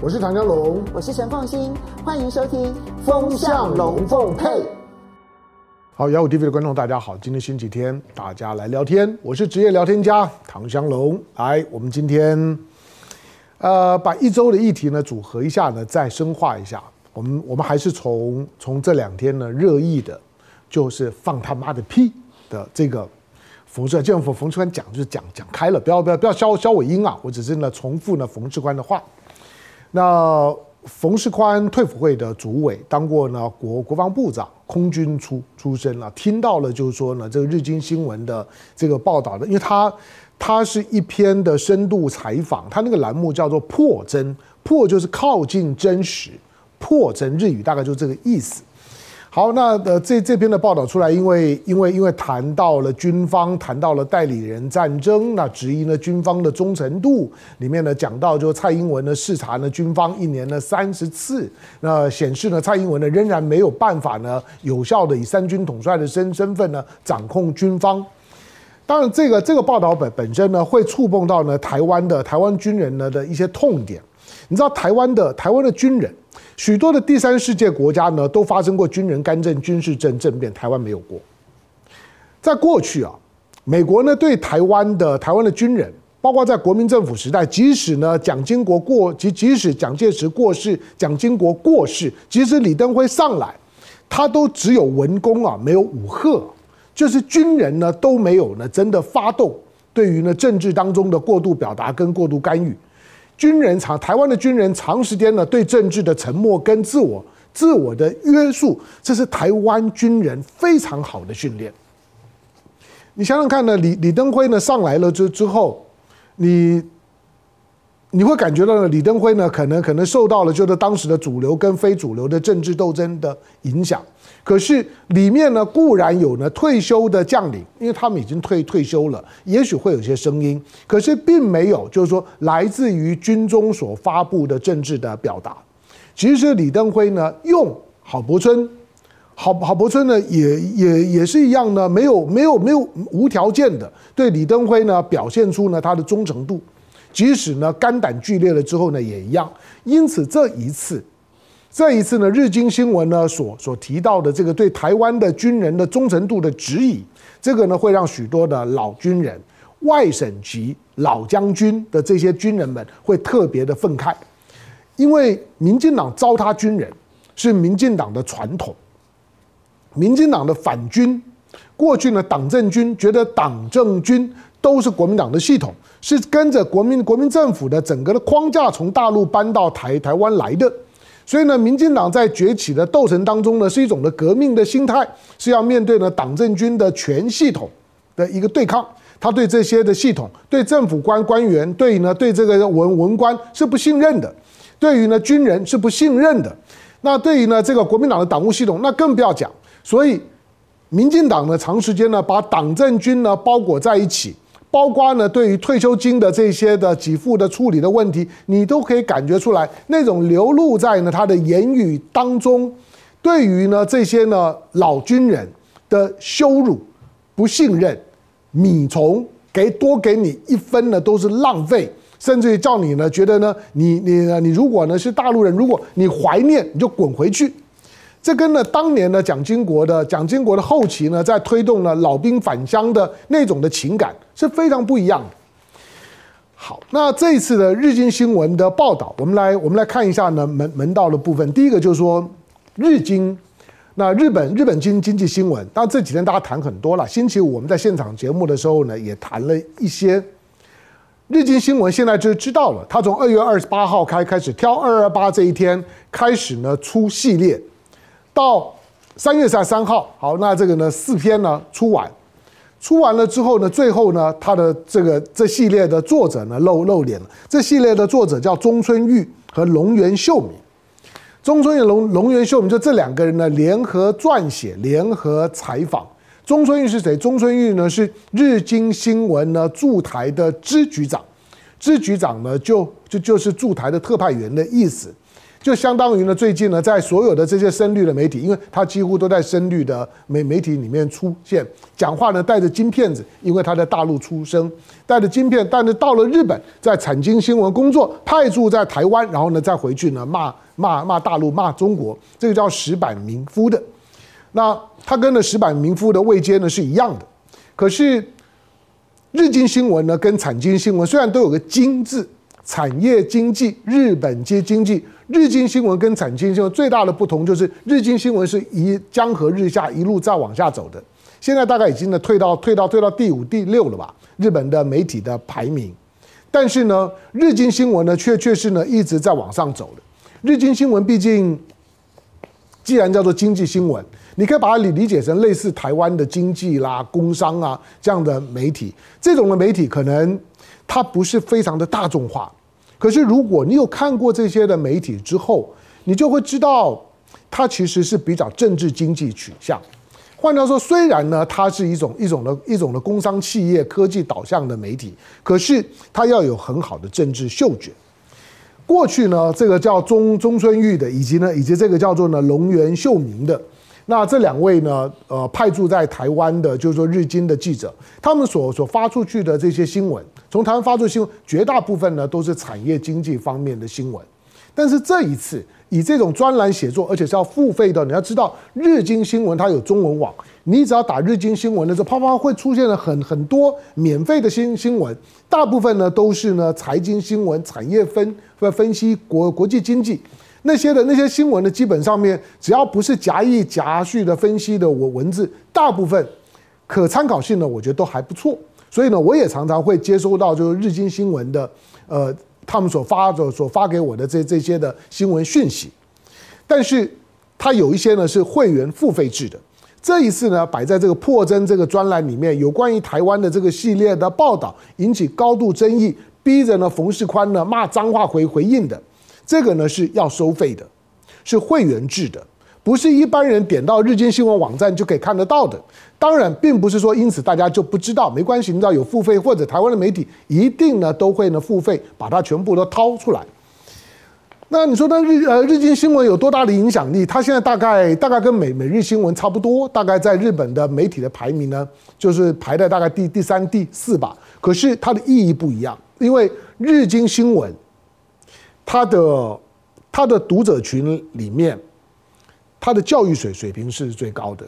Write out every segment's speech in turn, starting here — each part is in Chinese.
我是唐江龙，我是陈凤新，欢迎收听《风向龙凤配》。好，雅虎 TV 的观众大家好，今天星期天，大家来聊天。我是职业聊天家唐香龙，来，我们今天呃把一周的议题呢组合一下呢，再深化一下。我们我们还是从从这两天呢热议的，就是放他妈的屁的这个冯世，见冯冯志宽讲就是讲讲开了，不要不要不要消消尾音啊！我只是呢重复呢冯志宽的话。那冯世宽退伍会的主委，当过呢国国防部长，空军出出身了。听到了就是说呢，这个日经新闻的这个报道的，因为他他是一篇的深度采访，他那个栏目叫做破真，破就是靠近真实，破真日语大概就这个意思。好，那呃，这这篇的报道出来，因为因为因为谈到了军方，谈到了代理人战争，那质疑呢军方的忠诚度，里面呢讲到就蔡英文呢视察呢军方一年呢三十次，那显示呢蔡英文呢仍然没有办法呢有效的以三军统帅的身身份呢掌控军方。当然，这个这个报道本本身呢会触碰到呢台湾的台湾军人呢的一些痛点。你知道台湾的台湾的军人。许多的第三世界国家呢，都发生过军人干政、军事政政变，台湾没有过。在过去啊，美国呢对台湾的台湾的军人，包括在国民政府时代，即使呢蒋经国过，即即使蒋介石过世，蒋经国过世，即使李登辉上来，他都只有文功啊，没有武赫，就是军人呢都没有呢真的发动，对于呢政治当中的过度表达跟过度干预。军人长台湾的军人长时间呢对政治的沉默跟自我自我的约束，这是台湾军人非常好的训练。你想想看呢，李李登辉呢上来了之之后，你。你会感觉到呢，李登辉呢，可能可能受到了就是当时的主流跟非主流的政治斗争的影响。可是里面呢，固然有呢退休的将领，因为他们已经退退休了，也许会有些声音，可是并没有就是说来自于军中所发布的政治的表达。其实李登辉呢，用郝柏村，郝郝柏村呢，也也也是一样呢，没有没有没有无条件的对李登辉呢表现出呢他的忠诚度。即使呢肝胆俱裂了之后呢也一样，因此这一次，这一次呢日经新闻呢所所提到的这个对台湾的军人的忠诚度的质疑，这个呢会让许多的老军人、外省籍老将军的这些军人们会特别的愤慨，因为民进党糟蹋军人是民进党的传统，民进党的反军，过去呢党政军觉得党政军都是国民党的系统。是跟着国民国民政府的整个的框架从大陆搬到台台湾来的，所以呢，民进党在崛起的斗争当中呢，是一种的革命的心态，是要面对呢党政军的全系统的一个对抗。他对这些的系统，对政府官官员，对呢对这个文文官是不信任的，对于呢军人是不信任的。那对于呢这个国民党的党务系统，那更不要讲。所以，民进党呢长时间呢把党政军呢包裹在一起。包括呢，对于退休金的这些的给付的处理的问题，你都可以感觉出来，那种流露在呢他的言语当中，对于呢这些呢老军人的羞辱、不信任、米虫给多给你一分呢都是浪费，甚至于叫你呢觉得呢你你你如果呢是大陆人，如果你怀念你就滚回去。这跟呢当年呢蒋经国的蒋经国的后期呢，在推动呢老兵返乡的那种的情感是非常不一样的。好，那这一次的日经新闻的报道，我们来我们来看一下呢门门道的部分。第一个就是说日经，那日本日本经经济新闻，当然这几天大家谈很多了。星期五我们在现场节目的时候呢，也谈了一些。日经新闻现在就知道了，他从二月二十八号开开始挑二二八这一天开始呢出系列。到三月三三号，好，那这个呢四篇呢出完，出完了之后呢，最后呢，他的这个这系列的作者呢露露脸了。这系列的作者叫中村玉和龙原秀明，中村玉龙龙原秀明就这两个人呢联合撰写、联合采访。中村玉是谁？中村玉呢是日经新闻呢驻台的支局长，支局长呢就就就是驻台的特派员的意思。就相当于呢，最近呢，在所有的这些深绿的媒体，因为他几乎都在深绿的媒媒体里面出现，讲话呢带着金片子，因为他在大陆出生，带着金片，但是到了日本，在产经新闻工作，派驻在台湾，然后呢再回去呢骂骂骂大陆骂中国，这个叫石板明夫的。那他跟那石板明夫的位阶呢是一样的，可是日经新闻呢跟产经新闻虽然都有个经字。产业经济，日本接经济。日经新闻跟产经新闻最大的不同就是，日经新闻是一江河日下，一路再往下走的。现在大概已经呢退到退到退到第五、第六了吧？日本的媒体的排名。但是呢，日经新闻呢却却是呢一直在往上走的。日经新闻毕竟，既然叫做经济新闻，你可以把它理理解成类似台湾的经济啦、工商啊这样的媒体。这种的媒体可能它不是非常的大众化。可是，如果你有看过这些的媒体之后，你就会知道，它其实是比较政治经济取向。换句话说，虽然呢，它是一种一种的一种的工商企业科技导向的媒体，可是它要有很好的政治嗅觉。过去呢，这个叫中中村玉的，以及呢，以及这个叫做呢龙源秀明的。那这两位呢，呃，派驻在台湾的，就是说日经的记者，他们所所发出去的这些新闻，从台湾发出新闻，绝大部分呢都是产业经济方面的新闻。但是这一次以这种专栏写作，而且是要付费的，你要知道日经新闻它有中文网，你只要打日经新闻的时候，啪啪会出现了很很多免费的新新闻，大部分呢都是呢财经新闻、产业分分析国国际经济。那些的那些新闻呢，基本上面只要不是夹议夹叙的分析的文文字，大部分可参考性呢，我觉得都还不错。所以呢，我也常常会接收到就是日经新闻的，呃，他们所发的所发给我的这这些的新闻讯息。但是它有一些呢是会员付费制的。这一次呢，摆在这个破真这个专栏里面，有关于台湾的这个系列的报道，引起高度争议，逼着呢冯世宽呢骂脏话回回应的。这个呢是要收费的，是会员制的，不是一般人点到日经新闻网站就可以看得到的。当然，并不是说因此大家就不知道，没关系，你知道有付费或者台湾的媒体一定呢都会呢付费把它全部都掏出来。那你说那日呃日经新闻有多大的影响力？它现在大概大概跟每每日新闻差不多，大概在日本的媒体的排名呢，就是排在大概第第三、第四吧。可是它的意义不一样，因为日经新闻。它的它的读者群里面，他的教育水水平是最高的，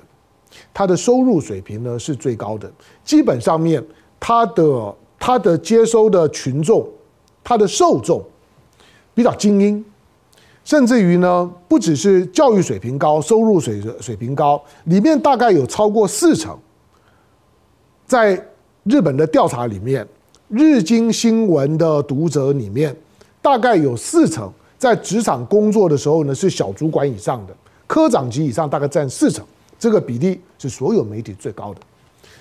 他的收入水平呢是最高的。基本上面，他的他的接收的群众，他的受众比较精英，甚至于呢，不只是教育水平高，收入水水平高，里面大概有超过四成，在日本的调查里面，日经新闻的读者里面。大概有四成在职场工作的时候呢，是小主管以上的，科长级以上大概占四成，这个比例是所有媒体最高的。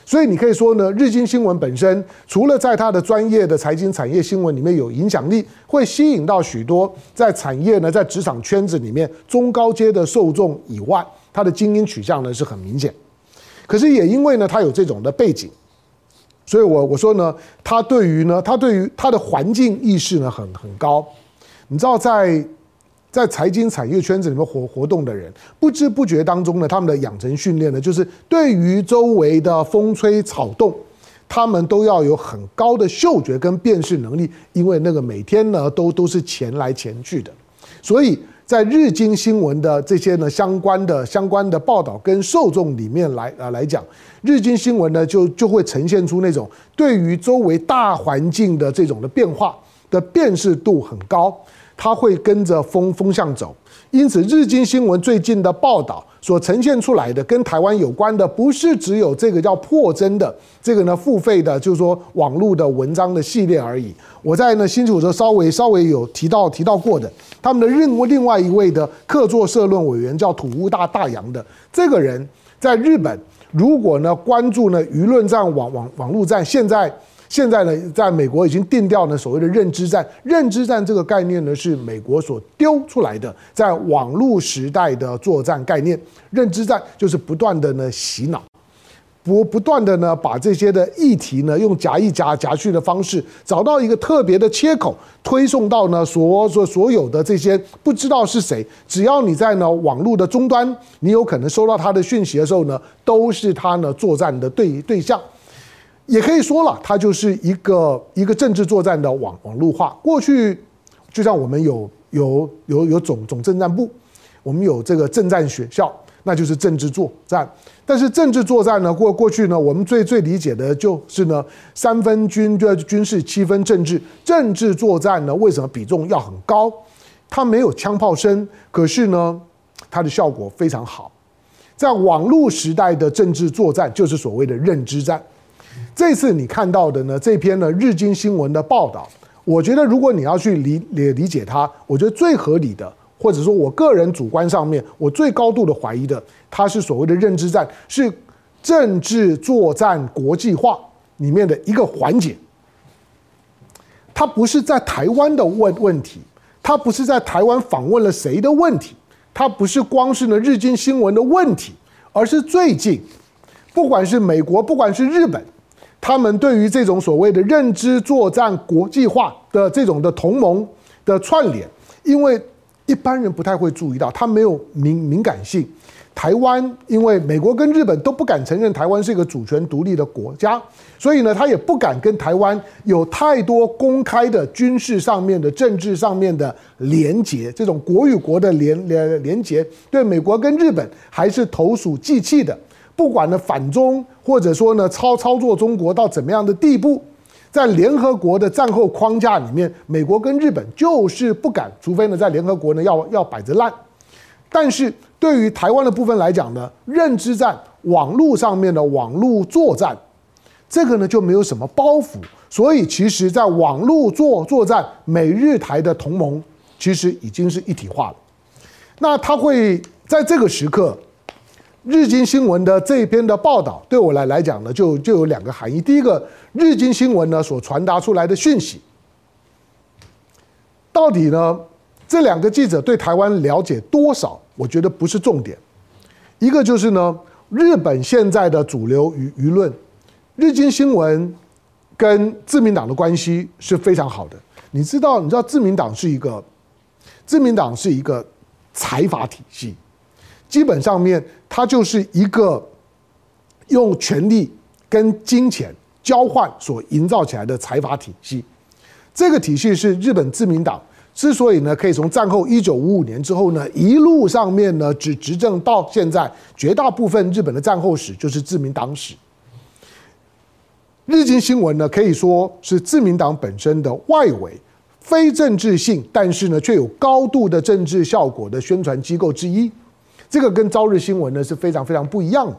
所以你可以说呢，日经新闻本身除了在它的专业的财经产业新闻里面有影响力，会吸引到许多在产业呢，在职场圈子里面中高阶的受众以外，它的精英取向呢是很明显。可是也因为呢，它有这种的背景。所以我，我我说呢，他对于呢，他对于他的环境意识呢，很很高。你知道在，在财经产业圈子里面活活动的人，不知不觉当中呢，他们的养成训练呢，就是对于周围的风吹草动，他们都要有很高的嗅觉跟辨识能力，因为那个每天呢，都都是钱来钱去的，所以。在日经新闻的这些呢相关的相关的报道跟受众里面来啊来讲，日经新闻呢就就会呈现出那种对于周围大环境的这种的变化的辨识度很高，它会跟着风风向走。因此，日经新闻最近的报道所呈现出来的跟台湾有关的，不是只有这个叫破真的这个呢付费的，就是说网络的文章的系列而已。我在呢星期五的稍微稍微有提到提到过的，他们的另另外一位的客座社论委员叫土屋大大洋的这个人，在日本如果呢关注呢舆论战网网网络战，现在。现在呢，在美国已经定调呢所谓的认知战。认知战这个概念呢，是美国所丢出来的，在网络时代的作战概念。认知战就是不断的呢洗脑，不不断的呢，把这些的议题呢，用夹一夹夹去的方式，找到一个特别的切口，推送到呢所所所有的这些不知道是谁，只要你在呢网络的终端，你有可能收到他的讯息的时候呢，都是他呢作战的对对象，也可以说了，它就是一个一个政治作战的网网络化。过去就像我们有有有有总总政战部，我们有这个政战学校。那就是政治作战，但是政治作战呢，过过去呢，我们最最理解的就是呢，三分军的军事，七分政治。政治作战呢，为什么比重要很高？它没有枪炮声，可是呢，它的效果非常好。在网络时代的政治作战，就是所谓的认知战。这次你看到的呢，这篇呢日经新闻的报道，我觉得如果你要去理理理解它，我觉得最合理的。或者说我个人主观上面，我最高度的怀疑的，它是所谓的认知战，是政治作战国际化里面的一个环节。它不是在台湾的问问题，它不是在台湾访问了谁的问题，它不是光是呢日经新闻的问题，而是最近，不管是美国，不管是日本，他们对于这种所谓的认知作战国际化的这种的同盟的串联，因为。一般人不太会注意到，它没有敏敏感性。台湾因为美国跟日本都不敢承认台湾是一个主权独立的国家，所以呢，他也不敢跟台湾有太多公开的军事上面的、政治上面的连结。这种国与国的连连连结，对美国跟日本还是投鼠忌器的。不管呢反中，或者说呢操操作中国到怎么样的地步。在联合国的战后框架里面，美国跟日本就是不敢，除非呢在联合国呢要要摆着烂。但是对于台湾的部分来讲呢，认知战、网络上面的网络作战，这个呢就没有什么包袱。所以其实，在网络作作战，美日台的同盟其实已经是一体化了。那他会在这个时刻。日经新闻的这一篇的报道，对我来来讲呢，就就有两个含义。第一个，日经新闻呢所传达出来的讯息，到底呢这两个记者对台湾了解多少？我觉得不是重点。一个就是呢，日本现在的主流舆舆论，日经新闻跟自民党的关系是非常好的。你知道，你知道自民党是一个，自民党是一个财阀体系。基本上面，它就是一个用权力跟金钱交换所营造起来的财阀体系。这个体系是日本自民党之所以呢可以从战后一九五五年之后呢一路上面呢只执政到现在，绝大部分日本的战后史就是自民党史。日经新闻呢可以说是自民党本身的外围非政治性，但是呢却有高度的政治效果的宣传机构之一。这个跟朝日新闻呢是非常非常不一样的。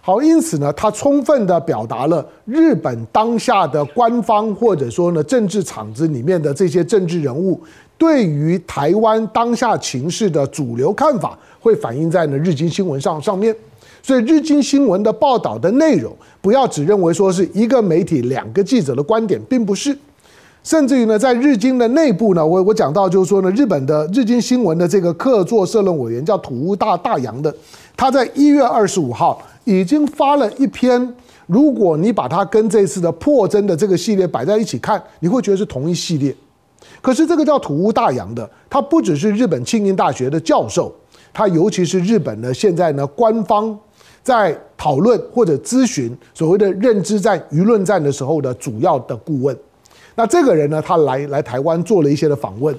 好，因此呢，它充分的表达了日本当下的官方或者说呢政治场子里面的这些政治人物对于台湾当下情势的主流看法，会反映在呢日经新闻上上面。所以日经新闻的报道的内容，不要只认为说是一个媒体两个记者的观点，并不是。甚至于呢，在日经的内部呢，我我讲到就是说呢，日本的日经新闻的这个客座社论委员叫土屋大大洋的，他在一月二十五号已经发了一篇，如果你把它跟这次的破真的这个系列摆在一起看，你会觉得是同一系列。可是这个叫土屋大洋的，他不只是日本庆应大学的教授，他尤其是日本呢现在呢官方在讨论或者咨询所谓的认知战、舆论战的时候的主要的顾问。那这个人呢，他来来台湾做了一些的访问，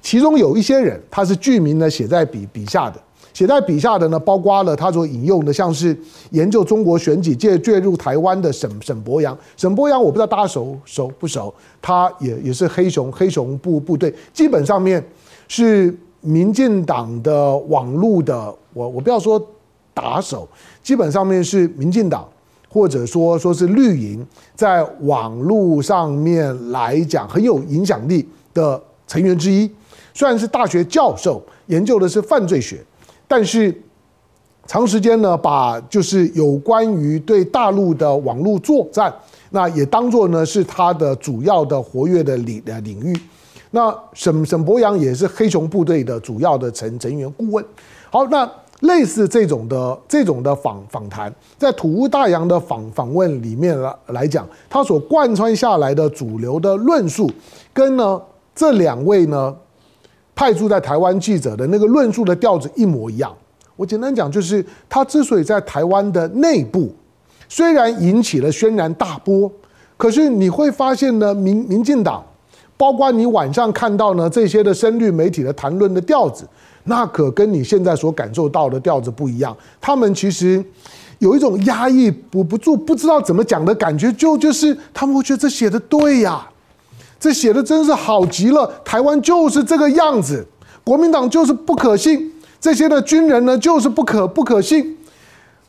其中有一些人他是具名呢写在笔笔下的，写在笔下的呢，包括了他所引用的，像是研究中国选举介介入台湾的沈沈伯洋，沈伯洋我不知道大家熟熟不熟，他也也是黑熊黑熊部部队，基本上面是民进党的网络的，我我不要说打手，基本上面是民进党。或者说说是绿营在网络上面来讲很有影响力的成员之一，虽然是大学教授，研究的是犯罪学，但是长时间呢把就是有关于对大陆的网络作战，那也当做呢是他的主要的活跃的领呃领域。那沈沈博洋也是黑熊部队的主要的成成员顾问。好，那类似这种的这种的访访谈，在土屋大洋的访访问里面来来讲，他所贯穿下来的主流的论述，跟呢这两位呢派驻在台湾记者的那个论述的调子一模一样。我简单讲，就是他之所以在台湾的内部虽然引起了轩然大波，可是你会发现呢，民民进党，包括你晚上看到呢这些的深绿媒体的谈论的调子。那可跟你现在所感受到的调子不一样。他们其实有一种压抑不不住、不知道怎么讲的感觉，就就是他们会觉得这写的对呀，这写的真是好极了。台湾就是这个样子，国民党就是不可信，这些的军人呢就是不可不可信。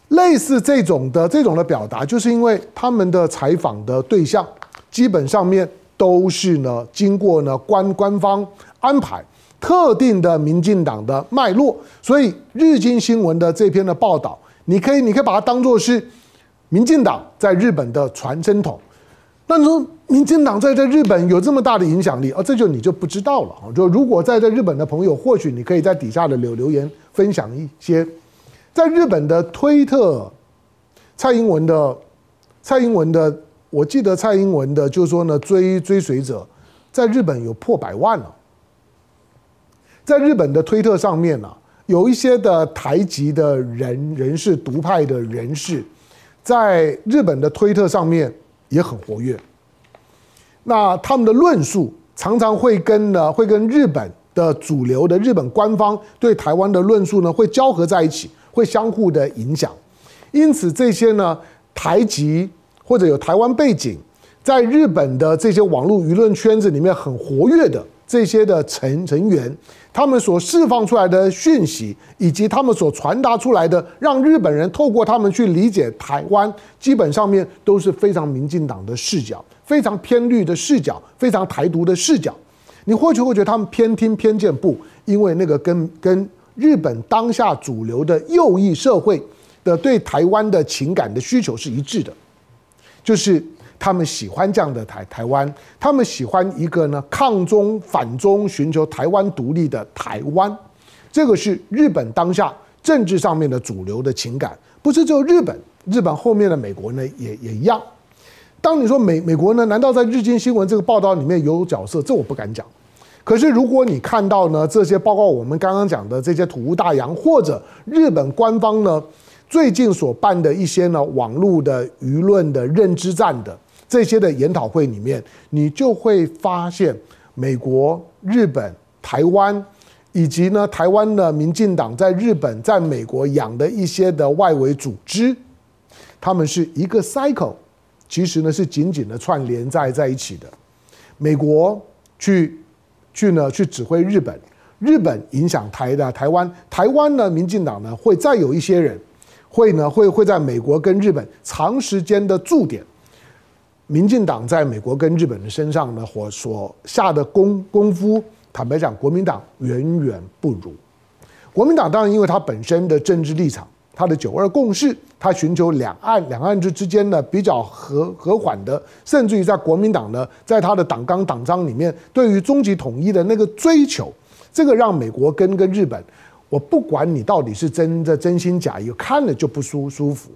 类似这种的这种的表达，就是因为他们的采访的对象基本上面都是呢经过呢官官方安排。特定的民进党的脉络，所以日经新闻的这篇的报道，你可以你可以把它当做是民进党在日本的传声筒。那你说民进党在在日本有这么大的影响力，而这就你就不知道了啊！就如果在在日本的朋友，或许你可以在底下的留留言分享一些，在日本的推特，蔡英文的蔡英文的，我记得蔡英文的就是说呢，追追随者在日本有破百万了。在日本的推特上面呢、有一些的台籍的人人士、独派的人士，在日本的推特上面也很活跃。那他们的论述常常会跟呢，会跟日本的主流的日本官方对台湾的论述呢，会交合在一起，会相互的影响。因此，这些呢台籍或者有台湾背景，在日本的这些网络舆论圈子里面很活跃的这些的成成员。他们所释放出来的讯息，以及他们所传达出来的，让日本人透过他们去理解台湾，基本上面都是非常民进党的视角，非常偏绿的视角，非常台独的视角。你或许会觉得他们偏听偏见，不，因为那个跟跟日本当下主流的右翼社会的对台湾的情感的需求是一致的，就是。他们喜欢这样的台台湾，他们喜欢一个呢抗中反中、寻求台湾独立的台湾，这个是日本当下政治上面的主流的情感，不是只有日本，日本后面的美国呢也也一样。当你说美美国呢，难道在日经新闻这个报道里面有角色？这我不敢讲。可是如果你看到呢这些，包括我们刚刚讲的这些土屋大洋，或者日本官方呢最近所办的一些呢网络的舆论的认知战的。这些的研讨会里面，你就会发现，美国、日本、台湾，以及呢台湾的民进党在日本、在美国养的一些的外围组织，他们是一个 cycle，其实呢是紧紧的串联在在一起的。美国去去呢去指挥日本，日本影响台的台湾，台湾呢民进党呢会再有一些人，会呢会会在美国跟日本长时间的驻点。民进党在美国跟日本的身上呢，或所下的功功夫，坦白讲，国民党远远不如。国民党当然因为他本身的政治立场，他的九二共识，他寻求两岸两岸之之间呢比较和和缓的，甚至于在国民党呢，在他的党纲党章里面，对于终极统一的那个追求，这个让美国跟跟日本，我不管你到底是真的真心假意，看了就不舒舒服。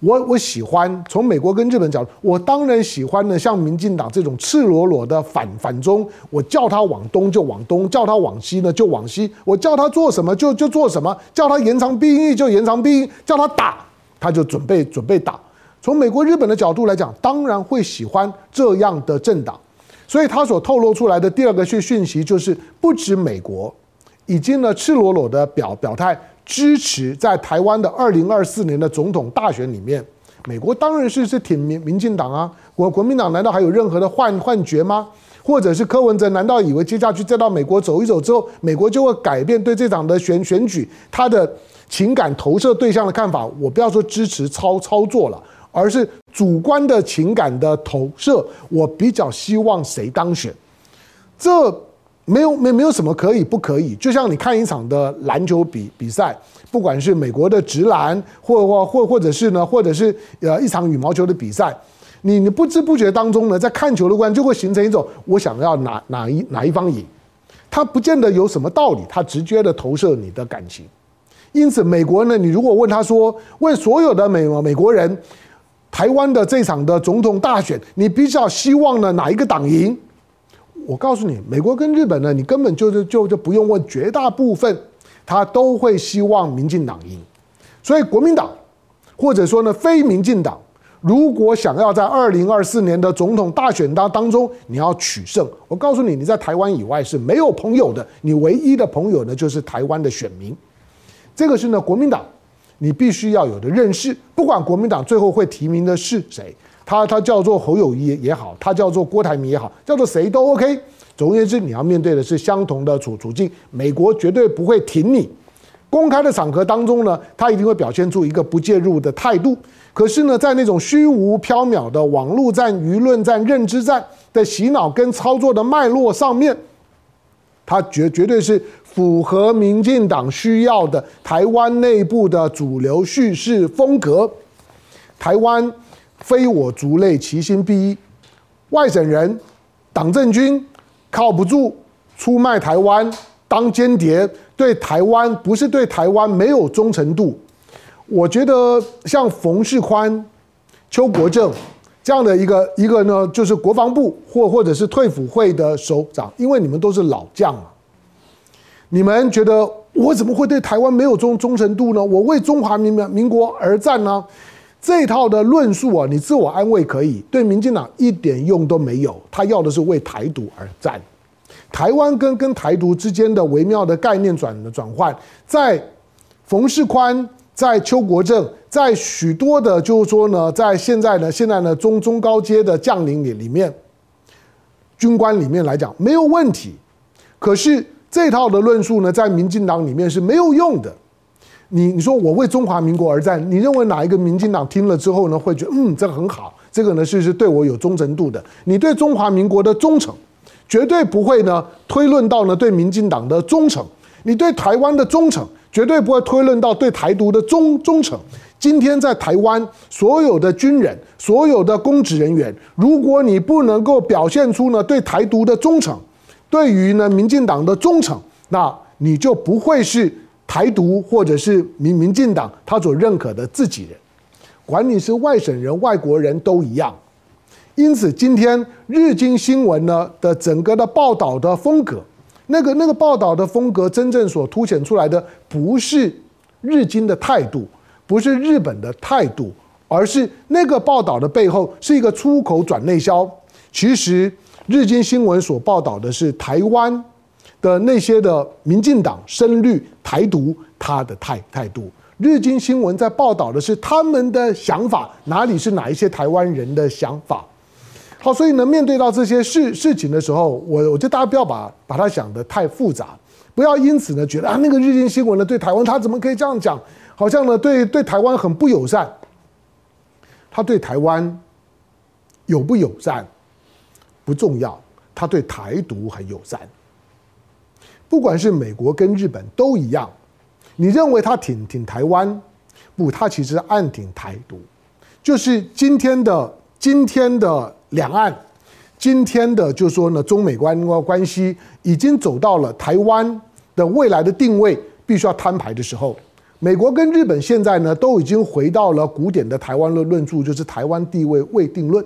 我我喜欢从美国跟日本角度，我当然喜欢呢，像民进党这种赤裸裸的反反中，我叫他往东就往东，叫他往西呢就往西，我叫他做什么就就做什么，叫他延长兵役就延长兵役，叫他打他就准备准备打。从美国日本的角度来讲，当然会喜欢这样的政党，所以他所透露出来的第二个讯讯息就是，不止美国已经呢赤裸裸的表表态。支持在台湾的二零二四年的总统大选里面，美国当然是是挺民民进党啊，国国民党难道还有任何的幻幻觉吗？或者是柯文哲难道以为接下去再到美国走一走之后，美国就会改变对这场的选选举他的情感投射对象的看法？我不要说支持操操作了，而是主观的情感的投射，我比较希望谁当选？这。没有没没有什么可以不可以，就像你看一场的篮球比比赛，不管是美国的直篮，或或或或者是呢，或者是呃一场羽毛球的比赛，你你不知不觉当中呢，在看球的过程就会形成一种我想要哪哪一哪一方赢，它不见得有什么道理，它直接的投射你的感情。因此，美国呢，你如果问他说，问所有的美美国人，台湾的这场的总统大选，你比较希望呢哪一个党赢？我告诉你，美国跟日本呢，你根本就是就就不用问，绝大部分他都会希望民进党赢。所以国民党或者说呢非民进党，如果想要在二零二四年的总统大选当当中你要取胜，我告诉你，你在台湾以外是没有朋友的，你唯一的朋友呢就是台湾的选民。这个是呢，国民党，你必须要有的认识。不管国民党最后会提名的是谁，他他叫做侯友谊也好，他叫做郭台铭也好，叫做谁都 OK。总而言之，你要面对的是相同的处处境。美国绝对不会挺你。公开的场合当中呢，他一定会表现出一个不介入的态度。可是呢，在那种虚无缥缈的网络战、舆论战、认知战的洗脑跟操作的脉络上面，他绝绝对是。符合民进党需要的台湾内部的主流叙事风格，台湾非我族类，其心必异。外省人、党政军靠不住，出卖台湾当间谍，对台湾不是对台湾没有忠诚度。我觉得像冯世宽、邱国正这样的一个一个呢，就是国防部或或者是退辅会的首长，因为你们都是老将嘛。你们觉得我怎么会对台湾没有忠忠诚度呢？我为中华民民国而战呢？这套的论述啊，你自我安慰可以，对民进党一点用都没有。他要的是为台独而战。台湾跟跟台独之间的微妙的概念转的转换，在冯世宽、在邱国正、在许多的，就是说呢，在现在呢，现在呢中中高阶的将领里里面，军官里面来讲没有问题，可是。这套的论述呢，在民进党里面是没有用的。你你说我为中华民国而战，你认为哪一个民进党听了之后呢，会觉得嗯，这个很好，这个呢是是对我有忠诚度的。你对中华民国的忠诚，绝对不会呢推论到呢对民进党的忠诚。你对台湾的忠诚，绝对不会推论到对台独的忠忠诚。今天在台湾，所有的军人、所有的公职人员，如果你不能够表现出呢对台独的忠诚，对于呢，民进党的忠诚，那你就不会是台独或者是民民进党他所认可的自己人，管你是外省人、外国人都一样。因此，今天日经新闻呢的整个的报道的风格，那个那个报道的风格，真正所凸显出来的不是日经的态度，不是日本的态度，而是那个报道的背后是一个出口转内销。其实。日经新闻所报道的是台湾的那些的民进党深绿台独他的态态度。日经新闻在报道的是他们的想法，哪里是哪一些台湾人的想法？好，所以呢，面对到这些事事情的时候，我我觉得大家不要把把它想得太复杂，不要因此呢觉得啊，那个日经新闻呢对台湾他怎么可以这样讲？好像呢对对台湾很不友善。他对台湾友不友善？不重要，他对台独很友善。不管是美国跟日本都一样，你认为他挺挺台湾，不，他其实暗挺台独。就是今天的今天的两岸，今天的就说呢，中美关关系已经走到了台湾的未来的定位必须要摊牌的时候。美国跟日本现在呢，都已经回到了古典的台湾论论述，就是台湾地位未定论。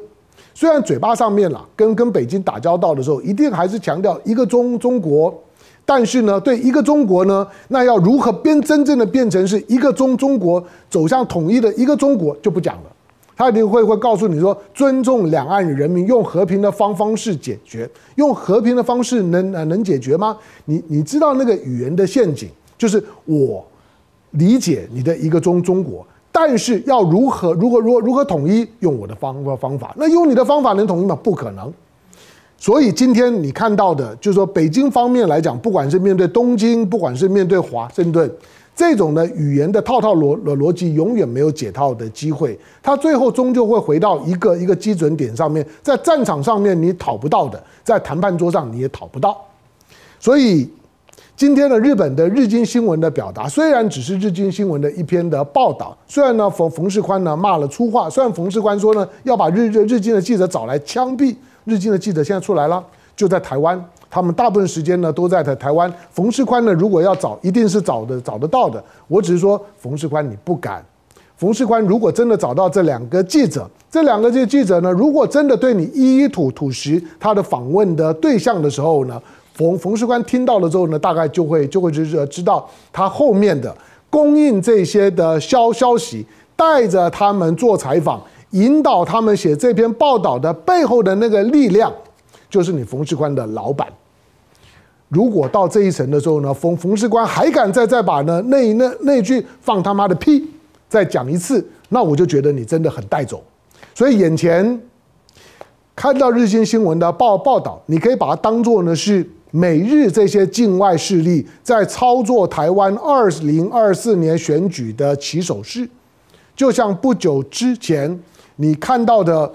虽然嘴巴上面了，跟跟北京打交道的时候，一定还是强调一个中中国，但是呢，对一个中国呢，那要如何变真正的变成是一个中中国走向统一的一个中国就不讲了，他一定会会告诉你说，尊重两岸人民，用和平的方方式解决，用和平的方式能能解决吗？你你知道那个语言的陷阱，就是我理解你的一个中中国。但是要如何如何如何如何统一？用我的方方法，那用你的方法能统一吗？不可能。所以今天你看到的，就是说北京方面来讲，不管是面对东京，不管是面对华盛顿，这种的语言的套套逻逻逻辑，永远没有解套的机会。它最后终究会回到一个一个基准点上面，在战场上面你讨不到的，在谈判桌上你也讨不到。所以。今天的日本的日经新闻的表达，虽然只是日经新闻的一篇的报道，虽然呢冯冯世宽呢骂了粗话，虽然冯世宽说呢要把日日日经的记者找来枪毙，日经的记者现在出来了，就在台湾他们大部分时间呢都在台台湾。冯世宽呢，如果要找，一定是找的找得到的。我只是说，冯世宽你不敢。冯世宽如果真的找到这两个记者，这两个这记者呢，如果真的对你一一吐吐实他的访问的对象的时候呢，冯冯世宽听到了之后呢，大概就会就会就知知道他后面的供应这些的消消息，带着他们做采访，引导他们写这篇报道的背后的那个力量，就是你冯世宽的老板。如果到这一层的时候呢，冯冯世宽还敢再再把呢那那那句放他妈的屁再讲一次，那我就觉得你真的很带走。所以眼前看到日经新闻的报报道，你可以把它当做呢是。美日这些境外势力在操作台湾二零二四年选举的起手式，就像不久之前你看到的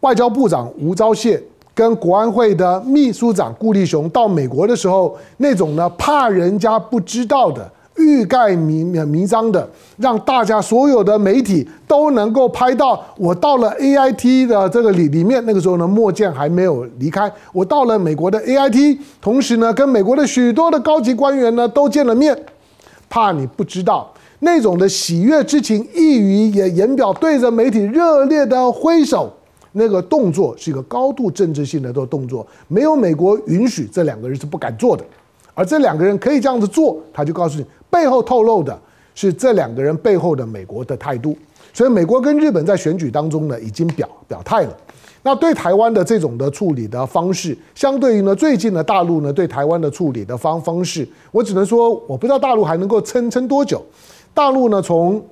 外交部长吴钊燮跟国安会的秘书长顾立雄到美国的时候，那种呢怕人家不知道的。欲盖弥弥彰的，让大家所有的媒体都能够拍到我到了 AIT 的这个里里面。那个时候呢，莫健还没有离开。我到了美国的 AIT，同时呢，跟美国的许多的高级官员呢都见了面。怕你不知道，那种的喜悦之情溢于言言表，对着媒体热烈的挥手，那个动作是一个高度政治性的的动作，没有美国允许，这两个人是不敢做的。而这两个人可以这样子做，他就告诉你。背后透露的是这两个人背后的美国的态度，所以美国跟日本在选举当中呢已经表表态了。那对台湾的这种的处理的方式，相对于呢最近的大陆呢对台湾的处理的方方式，我只能说我不知道大陆还能够撑撑多久。大陆呢从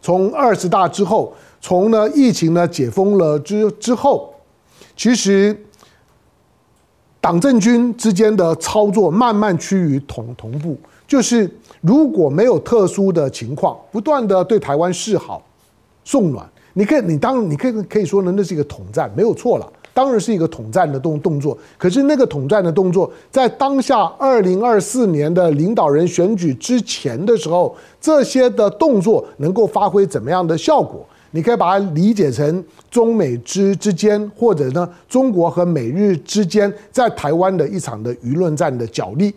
从二十大之后，从呢疫情呢解封了之之后，其实党政军之间的操作慢慢趋于同同步，就是。如果没有特殊的情况，不断的对台湾示好、送暖，你可以，你当，你可以可以说呢，那是一个统战，没有错了，当然是一个统战的动动作。可是那个统战的动作，在当下二零二四年的领导人选举之前的时候，这些的动作能够发挥怎么样的效果？你可以把它理解成中美之之间，或者呢，中国和美日之间在台湾的一场的舆论战的角力。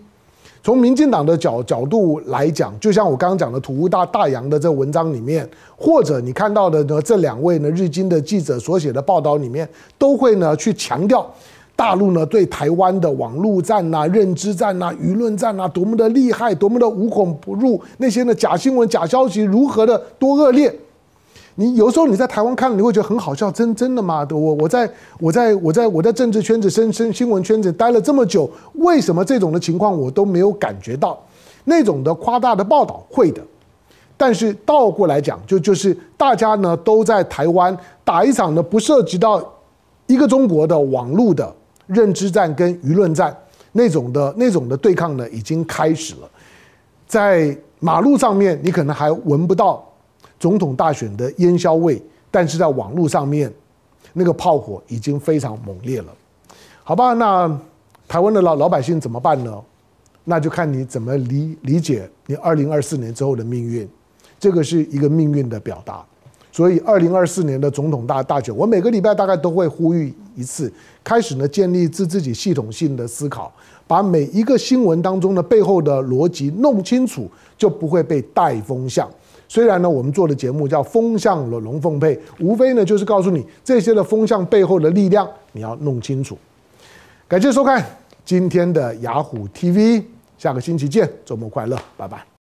从民进党的角角度来讲，就像我刚刚讲的土屋大大洋的这文章里面，或者你看到的呢这两位呢日经的记者所写的报道里面，都会呢去强调大陆呢对台湾的网络战呐、认知战呐、舆论战呐多么的厉害，多么的无孔不入，那些呢假新闻、假消息如何的多恶劣。你有时候你在台湾看，你会觉得很好笑，真真的吗？我我在我在我在我在政治圈子、深深新闻圈子待了这么久，为什么这种的情况我都没有感觉到？那种的夸大的报道会的，但是倒过来讲，就就是大家呢都在台湾打一场呢不涉及到一个中国的网络的认知战跟舆论战那种的那种的对抗呢已经开始了，在马路上面你可能还闻不到。总统大选的烟硝味，但是在网络上面，那个炮火已经非常猛烈了。好吧，那台湾的老老百姓怎么办呢？那就看你怎么理理解你二零二四年之后的命运。这个是一个命运的表达。所以二零二四年的总统大大选，我每个礼拜大概都会呼吁一次，开始呢建立自自己系统性的思考，把每一个新闻当中的背后的逻辑弄清楚，就不会被带风向。虽然呢，我们做的节目叫《风向龙龙凤配》，无非呢就是告诉你这些的风向背后的力量，你要弄清楚。感谢收看今天的雅虎 TV，下个星期见，周末快乐，拜拜。